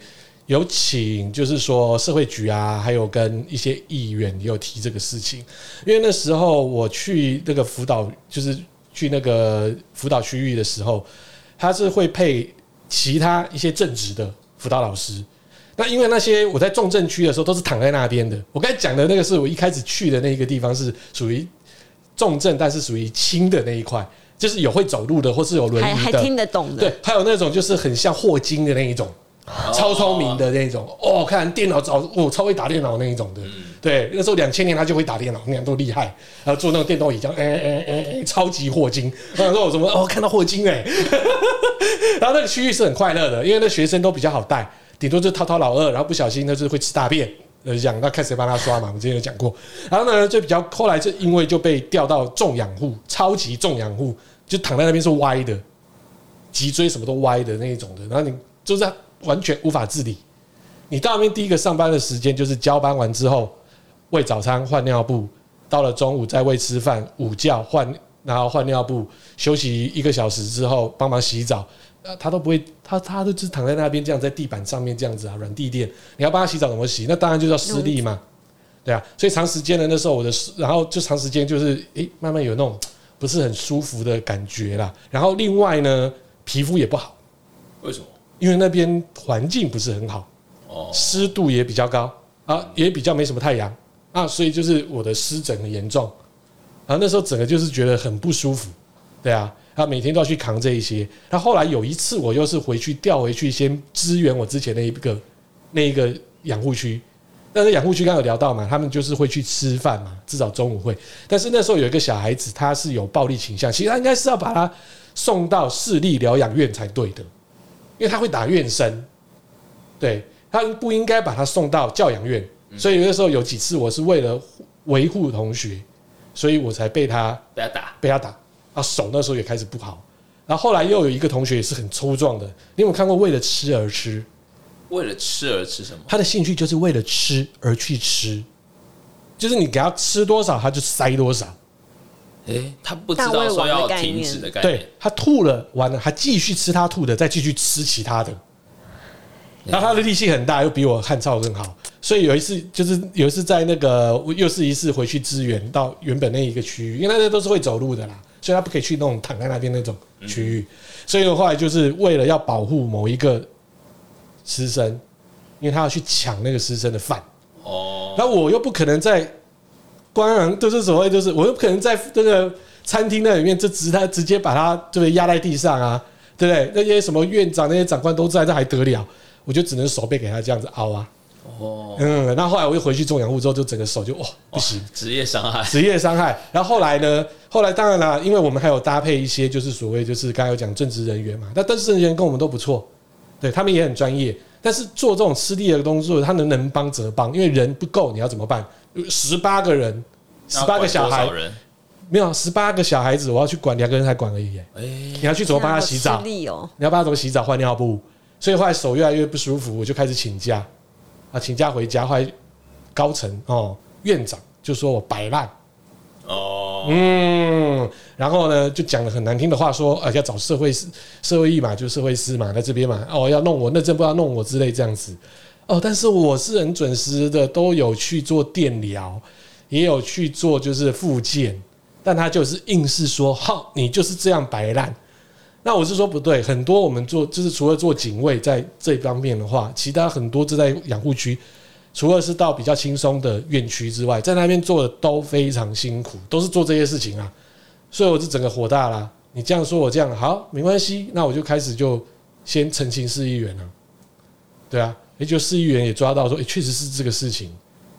有请，就是说社会局啊，还有跟一些议员也有提这个事情，因为那时候我去那个辅导，就是去那个辅导区域的时候，他是会配其他一些正职的辅导老师。那因为那些我在重症区的时候都是躺在那边的，我刚才讲的那个是我一开始去的那个地方是属于重症，但是属于轻的那一块，就是有会走路的或是有轮椅的，还还听得懂的。对，还有那种就是很像霍金的那一种。超聪明的那种哦，看电脑早哦，超会打电脑那一种的。对，那时候两千年他就会打电脑，那样都厉害。然后做那个电动椅，这样哎哎哎哎，超级霍金。我想说我什么哦，看到霍金哎。然后那个区域是很快乐的，因为那学生都比较好带，顶多就滔滔老二，然后不小心那就是会吃大便，呃，讲那看谁帮他刷嘛。我们之前有讲过。然后呢，就比较后来就因为就被调到重养护，超级重养护，就躺在那边是歪的，脊椎什么都歪的那一种的。然后你就是。完全无法自理。你到那边第一个上班的时间就是交班完之后喂早餐、换尿布，到了中午再喂吃饭、午觉换，然后换尿布，休息一个小时之后帮忙洗澡。呃，他都不会，他他都是躺在那边这样在地板上面这样子啊，软地垫。你要帮他洗澡怎么洗？那当然就叫湿力嘛，对啊。所以长时间的那时候我的，然后就长时间就是诶，慢慢有那种不是很舒服的感觉啦。然后另外呢，皮肤也不好。为什么？因为那边环境不是很好，哦，湿度也比较高啊，也比较没什么太阳啊，所以就是我的湿疹很严重啊。那时候整个就是觉得很不舒服，对啊，他每天都要去扛这一些。他后来有一次，我又是回去调回去，先支援我之前那一个那一个养护区。但是养护区刚刚有聊到嘛，他们就是会去吃饭嘛，至少中午会。但是那时候有一个小孩子，他是有暴力倾向，其实他应该是要把他送到市立疗养院才对的。因为他会打院生，对，他不应该把他送到教养院，所以有的时候有几次我是为了维护同学，所以我才被他被他打，被他打，啊手那时候也开始不好，然后后来又有一个同学也是很粗壮的，你有没有看过为了吃而吃？为了吃而吃什么？他的兴趣就是为了吃而去吃，就是你给他吃多少他就塞多少。诶，他不知道说要停止的概念。对，他吐了，完了，还继续吃他吐的，再继续吃其他的。然后他的力气很大，又比我汉超更好。所以有一次，就是有一次在那个又是一次回去支援到原本那一个区域，因为那些都是会走路的啦，所以他不可以去那种躺在那边那种区域。所以后来就是为了要保护某一个师生，因为他要去抢那个师生的饭。哦，那我又不可能在。官人，就是所谓，就是我又不可能在这个餐厅那里面，就直他直接把他就压在地上啊，对不对？那些什么院长、那些长官都在，这还得了？我就只能手背给他这样子凹啊。哦，嗯，那后来我又回去种养护之后，就整个手就哦不行，职业伤害，职业伤害。然后后来呢？后来当然啦，因为我们还有搭配一些，就是所谓就是刚才有讲正职人员嘛。那正职人员跟我们都不错，对他们也很专业。但是做这种私立的工作，他能能帮则帮，因为人不够，你要怎么办？十八个人，十八个小孩，没有十八个小孩子，我要去管两个人才管而已。哎，你要去怎么帮他洗澡？你要帮他怎么洗澡、换尿布？所以后来手越来越不舒服，我就开始请假啊，请假回家。后来高层哦，院长就说我摆烂，嗯，然后呢，就讲了很难听的话，说啊要找社会社会义嘛，就社会师嘛，在这边嘛，哦要弄我，那真不要弄我之类这样子。哦，但是我是很准时的，都有去做电疗，也有去做就是复健，但他就是硬是说，好，你就是这样摆烂。那我是说不对，很多我们做就是除了做警卫在这方面的话，其他很多都在养护区。除了是到比较轻松的院区之外，在那边做的都非常辛苦，都是做这些事情啊，所以我就整个火大啦。你这样说我这样好没关系，那我就开始就先澄清市议员了。对啊，也就市议员也抓到说，诶，确实是这个事情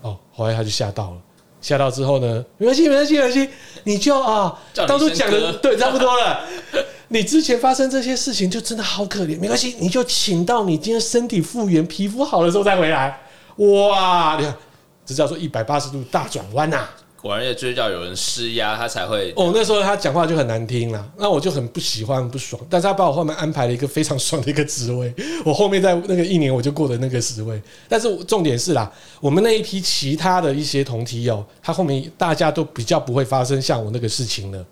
哦。后来他就吓到了，吓到之后呢，没关系，没关系，没关系，你就啊，当初讲的对，差不多了。你之前发生这些事情就真的好可怜，没关系，你就请到你今天身体复原、皮肤好的时候再回来。哇！你看，这叫做一百八十度大转弯呐！果然要追叫有人施压，他才会。哦，那时候他讲话就很难听了，那我就很不喜欢、很不爽。但是他把我后面安排了一个非常爽的一个职位，我后面在那个一年我就过的那个职位。但是重点是啦，我们那一批其他的一些同梯哦，他后面大家都比较不会发生像我那个事情了，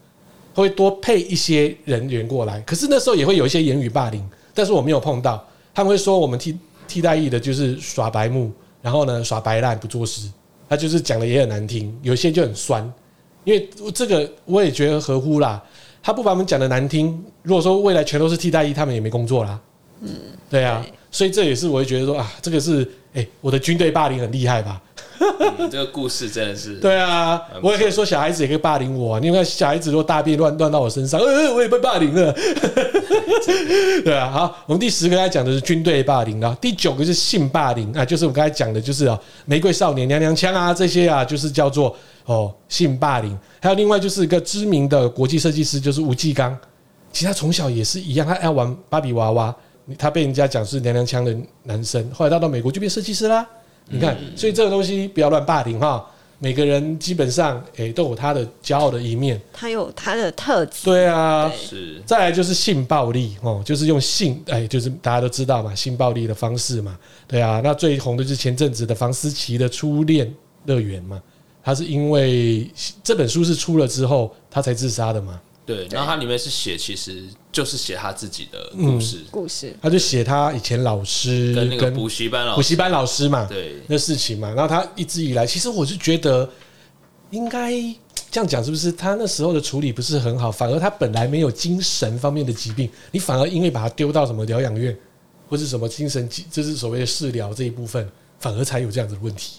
会多配一些人员过来。可是那时候也会有一些言语霸凌，但是我没有碰到。他们会说我们替替代役的就是耍白目。然后呢，耍白烂不做事，他就是讲的也很难听，有些就很酸，因为这个我也觉得合乎啦。他不把我们讲的难听，如果说未来全都是替代役，他们也没工作啦。嗯，对啊，所以这也是我会觉得说啊，这个是哎，我的军队霸凌很厉害吧。嗯、这个故事真的是 对啊，我也可以说小孩子也可以霸凌我，啊，你看小孩子如果大便乱乱到我身上，呃，我也被霸凌了。对啊，好，我们第十个来讲的是军队霸凌啊，第九个是性霸凌啊，就是我刚才讲的，就是啊，玫瑰少年娘娘腔啊这些啊，就是叫做哦性霸凌。还有另外就是一个知名的国际设计师，就是吴继刚，其实他从小也是一样，他爱玩芭比娃娃，他被人家讲是娘娘腔的男生，后来他到美国就变设计师啦。你看，所以这个东西不要乱霸凌哈。每个人基本上诶都有他的骄傲的一面，他有他的特质。对啊，对是。再来就是性暴力哦，就是用性哎，就是大家都知道嘛，性暴力的方式嘛。对啊，那最红的就是前阵子的房思琪的初恋乐园嘛，他是因为这本书是出了之后，他才自杀的嘛。对，然后他里面是写，其实就是写他自己的故事，故事。他就写他以前老师跟那个补习班老师，补习班老师嘛，对，那事情嘛。然后他一直以来，其实我是觉得，应该这样讲，是不是？他那时候的处理不是很好，反而他本来没有精神方面的疾病，你反而因为把他丢到什么疗养院，或是什么精神，就是所谓的治疗这一部分，反而才有这样子的问题。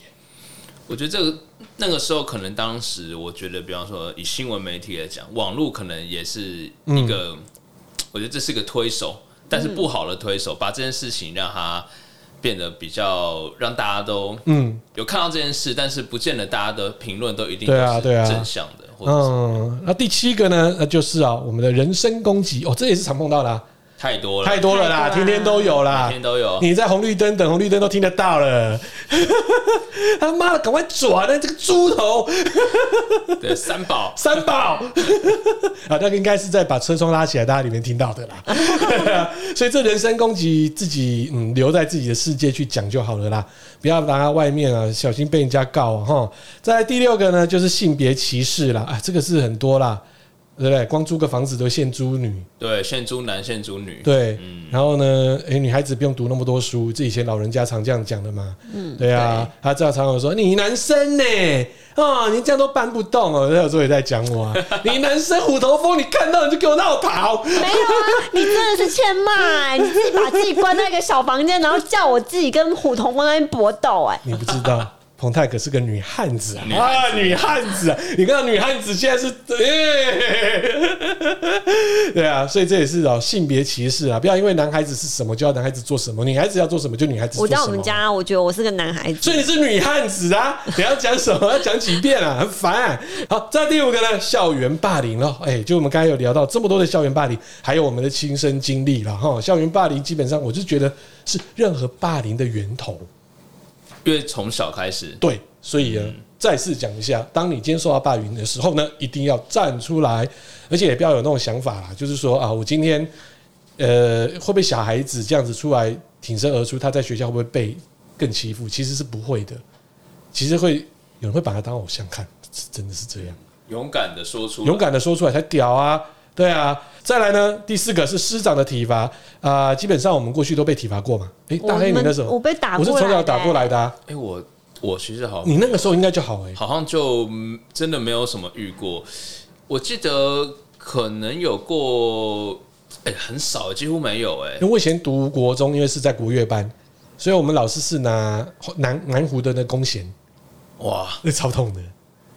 我觉得这个那个时候可能当时，我觉得，比方说以新闻媒体来讲，网络可能也是一个，我觉得这是一个推手，但是不好的推手，把这件事情让它变得比较让大家都嗯有看到这件事，但是不见得大家的评论都一定对啊对啊正向的。嗯，那第七个呢，那就是啊，我们的人身攻击哦，这也是常碰到的。太多了，太多了啦！天天都有啦，天天都有。你在红绿灯等红绿灯都听得到了。他妈的，赶快转啊！这个猪头，对，三宝，三宝啊，那个应该是在把车窗拉起来，大家里面听到的啦。所以这人身攻击，自己嗯留在自己的世界去讲就好了啦，不要拿到外面啊，小心被人家告哈。再来第六个呢，就是性别歧视啦。啊，这个是很多啦。对不对？光租个房子都现租女，对，现租男，现租女。对，嗯、然后呢，诶，女孩子不用读那么多书，这以前老人家常这样讲的嘛。嗯，对啊，对他这样常常说你男生呢，哦，你这样都搬不动哦。他有时候也在讲我啊，你男生虎头蜂，你看到你就给我闹跑。没有啊，你真的是欠骂，你自己把自己关在一个小房间，然后叫我自己跟虎头蜂在那边搏斗，哎，你不知道。彭泰可是个女汉子啊！啊，女汉子啊！你看到女汉子现在是，欸、对啊，所以这也是哦性别歧视啊！不要因为男孩子是什么就要男孩子做什么，女孩子要做什么就女孩子做什么。我在我们家，我觉得我是个男孩子，所以你是女汉子啊！你要讲什么？要讲几遍啊？很烦、啊。好，再第五个呢，校园霸凌了。哎，就我们刚才有聊到这么多的校园霸凌，还有我们的亲身经历了哈。校园霸凌基本上，我就觉得是任何霸凌的源头。因为从小开始，对，所以呢，嗯、再次讲一下，当你今天受到霸凌的时候呢，一定要站出来，而且也不要有那种想法啦，就是说啊，我今天呃会不会小孩子这样子出来挺身而出，他在学校会不会被更欺负？其实是不会的，其实会有人会把他当偶像看，真的是这样。勇敢的说出，勇敢的说出来才屌啊！对啊，再来呢，第四个是师长的体罚啊、呃，基本上我们过去都被体罚过嘛。哎、欸，大黑你那时候我被打过，我是从小打过来的、啊。哎、欸，我我其实好，你那个时候应该就好哎、欸，好像就真的没有什么遇过。我记得可能有过，哎、欸，很少，几乎没有哎、欸。因为我以前读国中，因为是在国乐班，所以我们老师是拿南南湖的那弓弦，哇，那超痛的，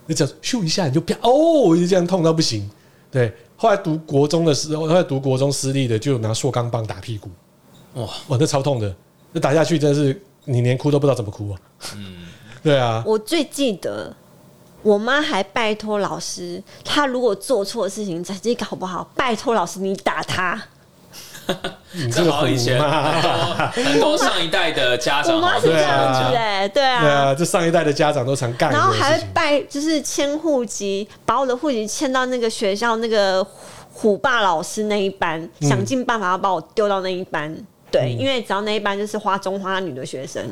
那叫咻一下你就啪哦，就这样痛到不行。对，后来读国中的时候，后来读国中私立的，就拿塑钢棒打屁股，哇哇，那超痛的，那打下去真的是你连哭都不知道怎么哭啊。嗯，对啊。我最记得，我妈还拜托老师，她如果做错事情，成绩搞不好，拜托老师你打她。你这个以前很多上 一代的家长，我妈是这样子哎，对啊，对啊，这上一代的家长都常干。然后还会拜，就是迁户籍，把我的户籍迁到那个学校那个虎爸老师那一班，想尽办法要把我丢到那一班。对，因为只要那一班就是花中花女的学生，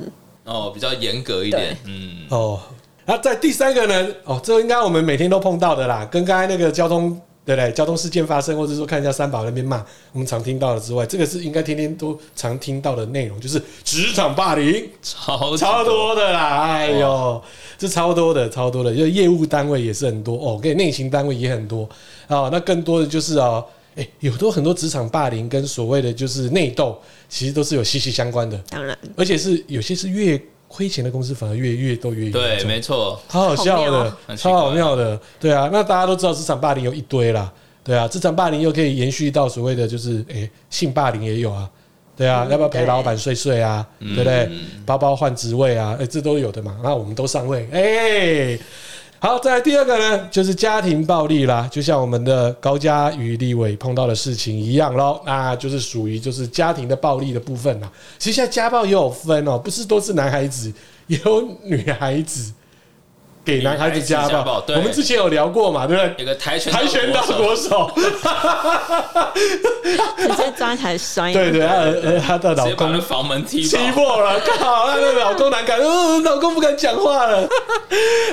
哦，比较严格一点。嗯，哦，那在第三个呢？哦，这应该我们每天都碰到的啦，跟刚才那个交通。对不对？交通事件发生，或者说看一下三宝那边骂，我们常听到的之外，这个是应该天天都常听到的内容，就是职场霸凌，超超多的啦！哎呦，这超多的，超多的，因为业务单位也是很多哦，跟内勤单位也很多啊。那更多的就是啊，哎，有多很多职场霸凌跟所谓的就是内斗，其实都是有息息相关的。当然，而且是有些是越。亏钱的公司反而越越都越严重，对，没错，超好笑的，超好妙的，对啊。那大家都知道职场霸凌有一堆啦，对啊，职场霸凌又可以延续到所谓的就是，诶，性霸凌也有啊，对啊，要不要陪老板睡睡啊，对不对？包包换职位啊，诶，这都有的嘛。那我们都上位，诶。好，再来第二个呢，就是家庭暴力啦，就像我们的高嘉与立伟碰到的事情一样喽，那就是属于就是家庭的暴力的部分啦。其实现在家暴也有分哦，不是都是男孩子，也有女孩子。给男孩子家暴，我们之前有聊过嘛，对不对？有个跆拳跆拳道国手，直接抓起来摔。对对，呃，她的老公房门踢破了，靠，她的老公难看，嗯，老公不敢讲话了。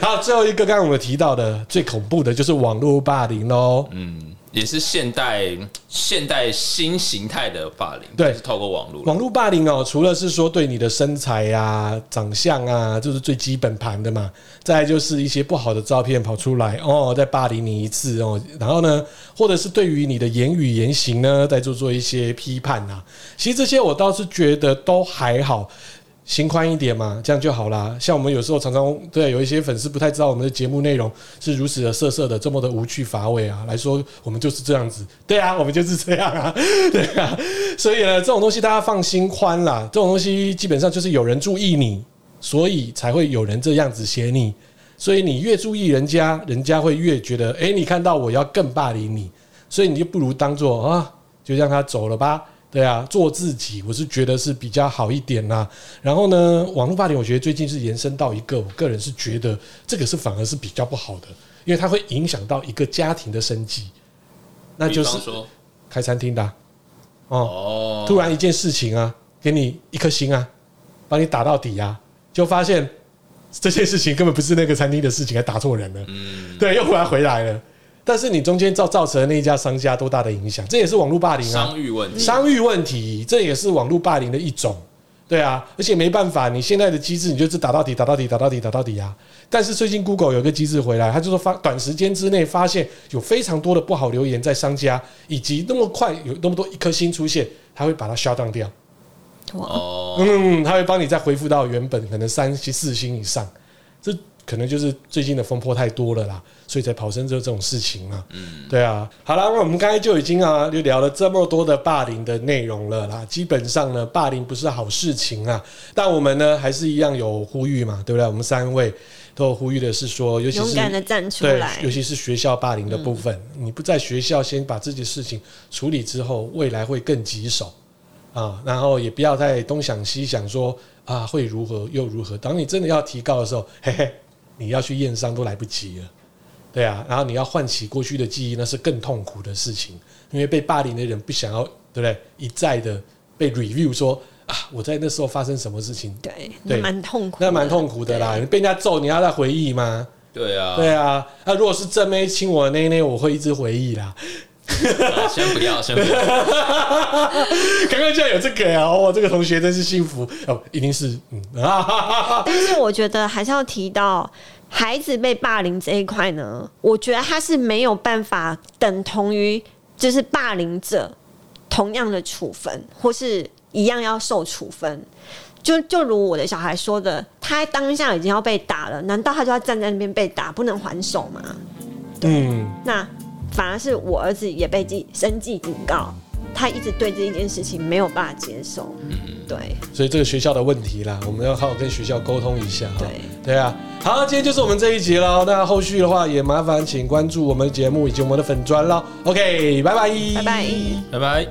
好，最后一个，刚刚我们提到的最恐怖的就是网络霸凌喽。嗯。也是现代现代新形态的霸凌，对，是透过网络。网络霸凌哦，除了是说对你的身材呀、啊、长相啊，就是最基本盘的嘛。再来就是一些不好的照片跑出来哦，再霸凌你一次哦。然后呢，或者是对于你的言语言行呢，再做做一些批判呐。其实这些我倒是觉得都还好。心宽一点嘛，这样就好啦。像我们有时候常常对有一些粉丝不太知道我们的节目内容是如此的色色的，这么的无趣乏味啊，来说我们就是这样子。对啊，我们就是这样啊，对啊。所以呢，这种东西大家放心宽啦。这种东西基本上就是有人注意你，所以才会有人这样子写你。所以你越注意人家，人家会越觉得，诶，你看到我要更霸凌你，所以你就不如当做啊，就让他走了吧。对啊，做自己，我是觉得是比较好一点啦。然后呢，网络霸凌，我觉得最近是延伸到一个，我个人是觉得这个是反而是比较不好的，因为它会影响到一个家庭的生计。那就是开餐厅的啊，哦，突然一件事情啊，给你一颗星啊，把你打到底啊，就发现这件事情根本不是那个餐厅的事情，还打错人了。嗯，对，又回来回来了。但是你中间造造成了那一家商家多大的影响？这也是网络霸凌啊，商誉问题，商誉问题，这也是网络霸凌的一种，对啊，而且没办法，你现在的机制，你就是打到底，打到底，打到底，打到底啊。但是最近 Google 有个机制回来，他就说发短时间之内发现有非常多的不好留言在商家，以及那么快有那么多一颗星出现，他会把它 shut down 掉。哦，嗯，他会帮你再恢复到原本可能三星四星以上，这。可能就是最近的风波太多了啦，所以才跑生这这种事情嘛。嗯，对啊。好了，那我们刚才就已经啊，就聊了这么多的霸凌的内容了啦。基本上呢，霸凌不是好事情啊。但我们呢，还是一样有呼吁嘛，对不对？我们三位都有呼吁的是说，尤其是勇敢的站出来，对，尤其是学校霸凌的部分，嗯、你不在学校先把这件事情处理之后，未来会更棘手啊。然后也不要再东想西想说，说啊会如何又如何。当你真的要提高的时候，嘿嘿。你要去验伤都来不及了，对啊，然后你要唤起过去的记忆，那是更痛苦的事情。因为被霸凌的人不想要，对不对？一再的被 review 说啊，我在那时候发生什么事情？对，对，蛮痛苦，那蛮痛苦的啦。你被人家揍，你要再回忆吗？对啊，对啊。那、啊、如果是正妹亲我的那一那，我会一直回忆啦。啊、先不要，先不要。刚刚竟然有这个呀！哇，这个同学真是幸福哦，一定是嗯。但是我觉得还是要提到孩子被霸凌这一块呢，我觉得他是没有办法等同于就是霸凌者同样的处分，或是一样要受处分。就就如我的小孩说的，他当下已经要被打了，难道他就要站在那边被打，不能还手吗？嗯，那。反而是我儿子也被记生计警告，他一直对这一件事情没有办法接受。嗯，对，所以这个学校的问题啦，我们要好好跟学校沟通一下。对，对啊。好，今天就是我们这一集了。那后续的话也麻烦请关注我们的节目以及我们的粉砖了。OK，拜拜，拜拜，拜拜。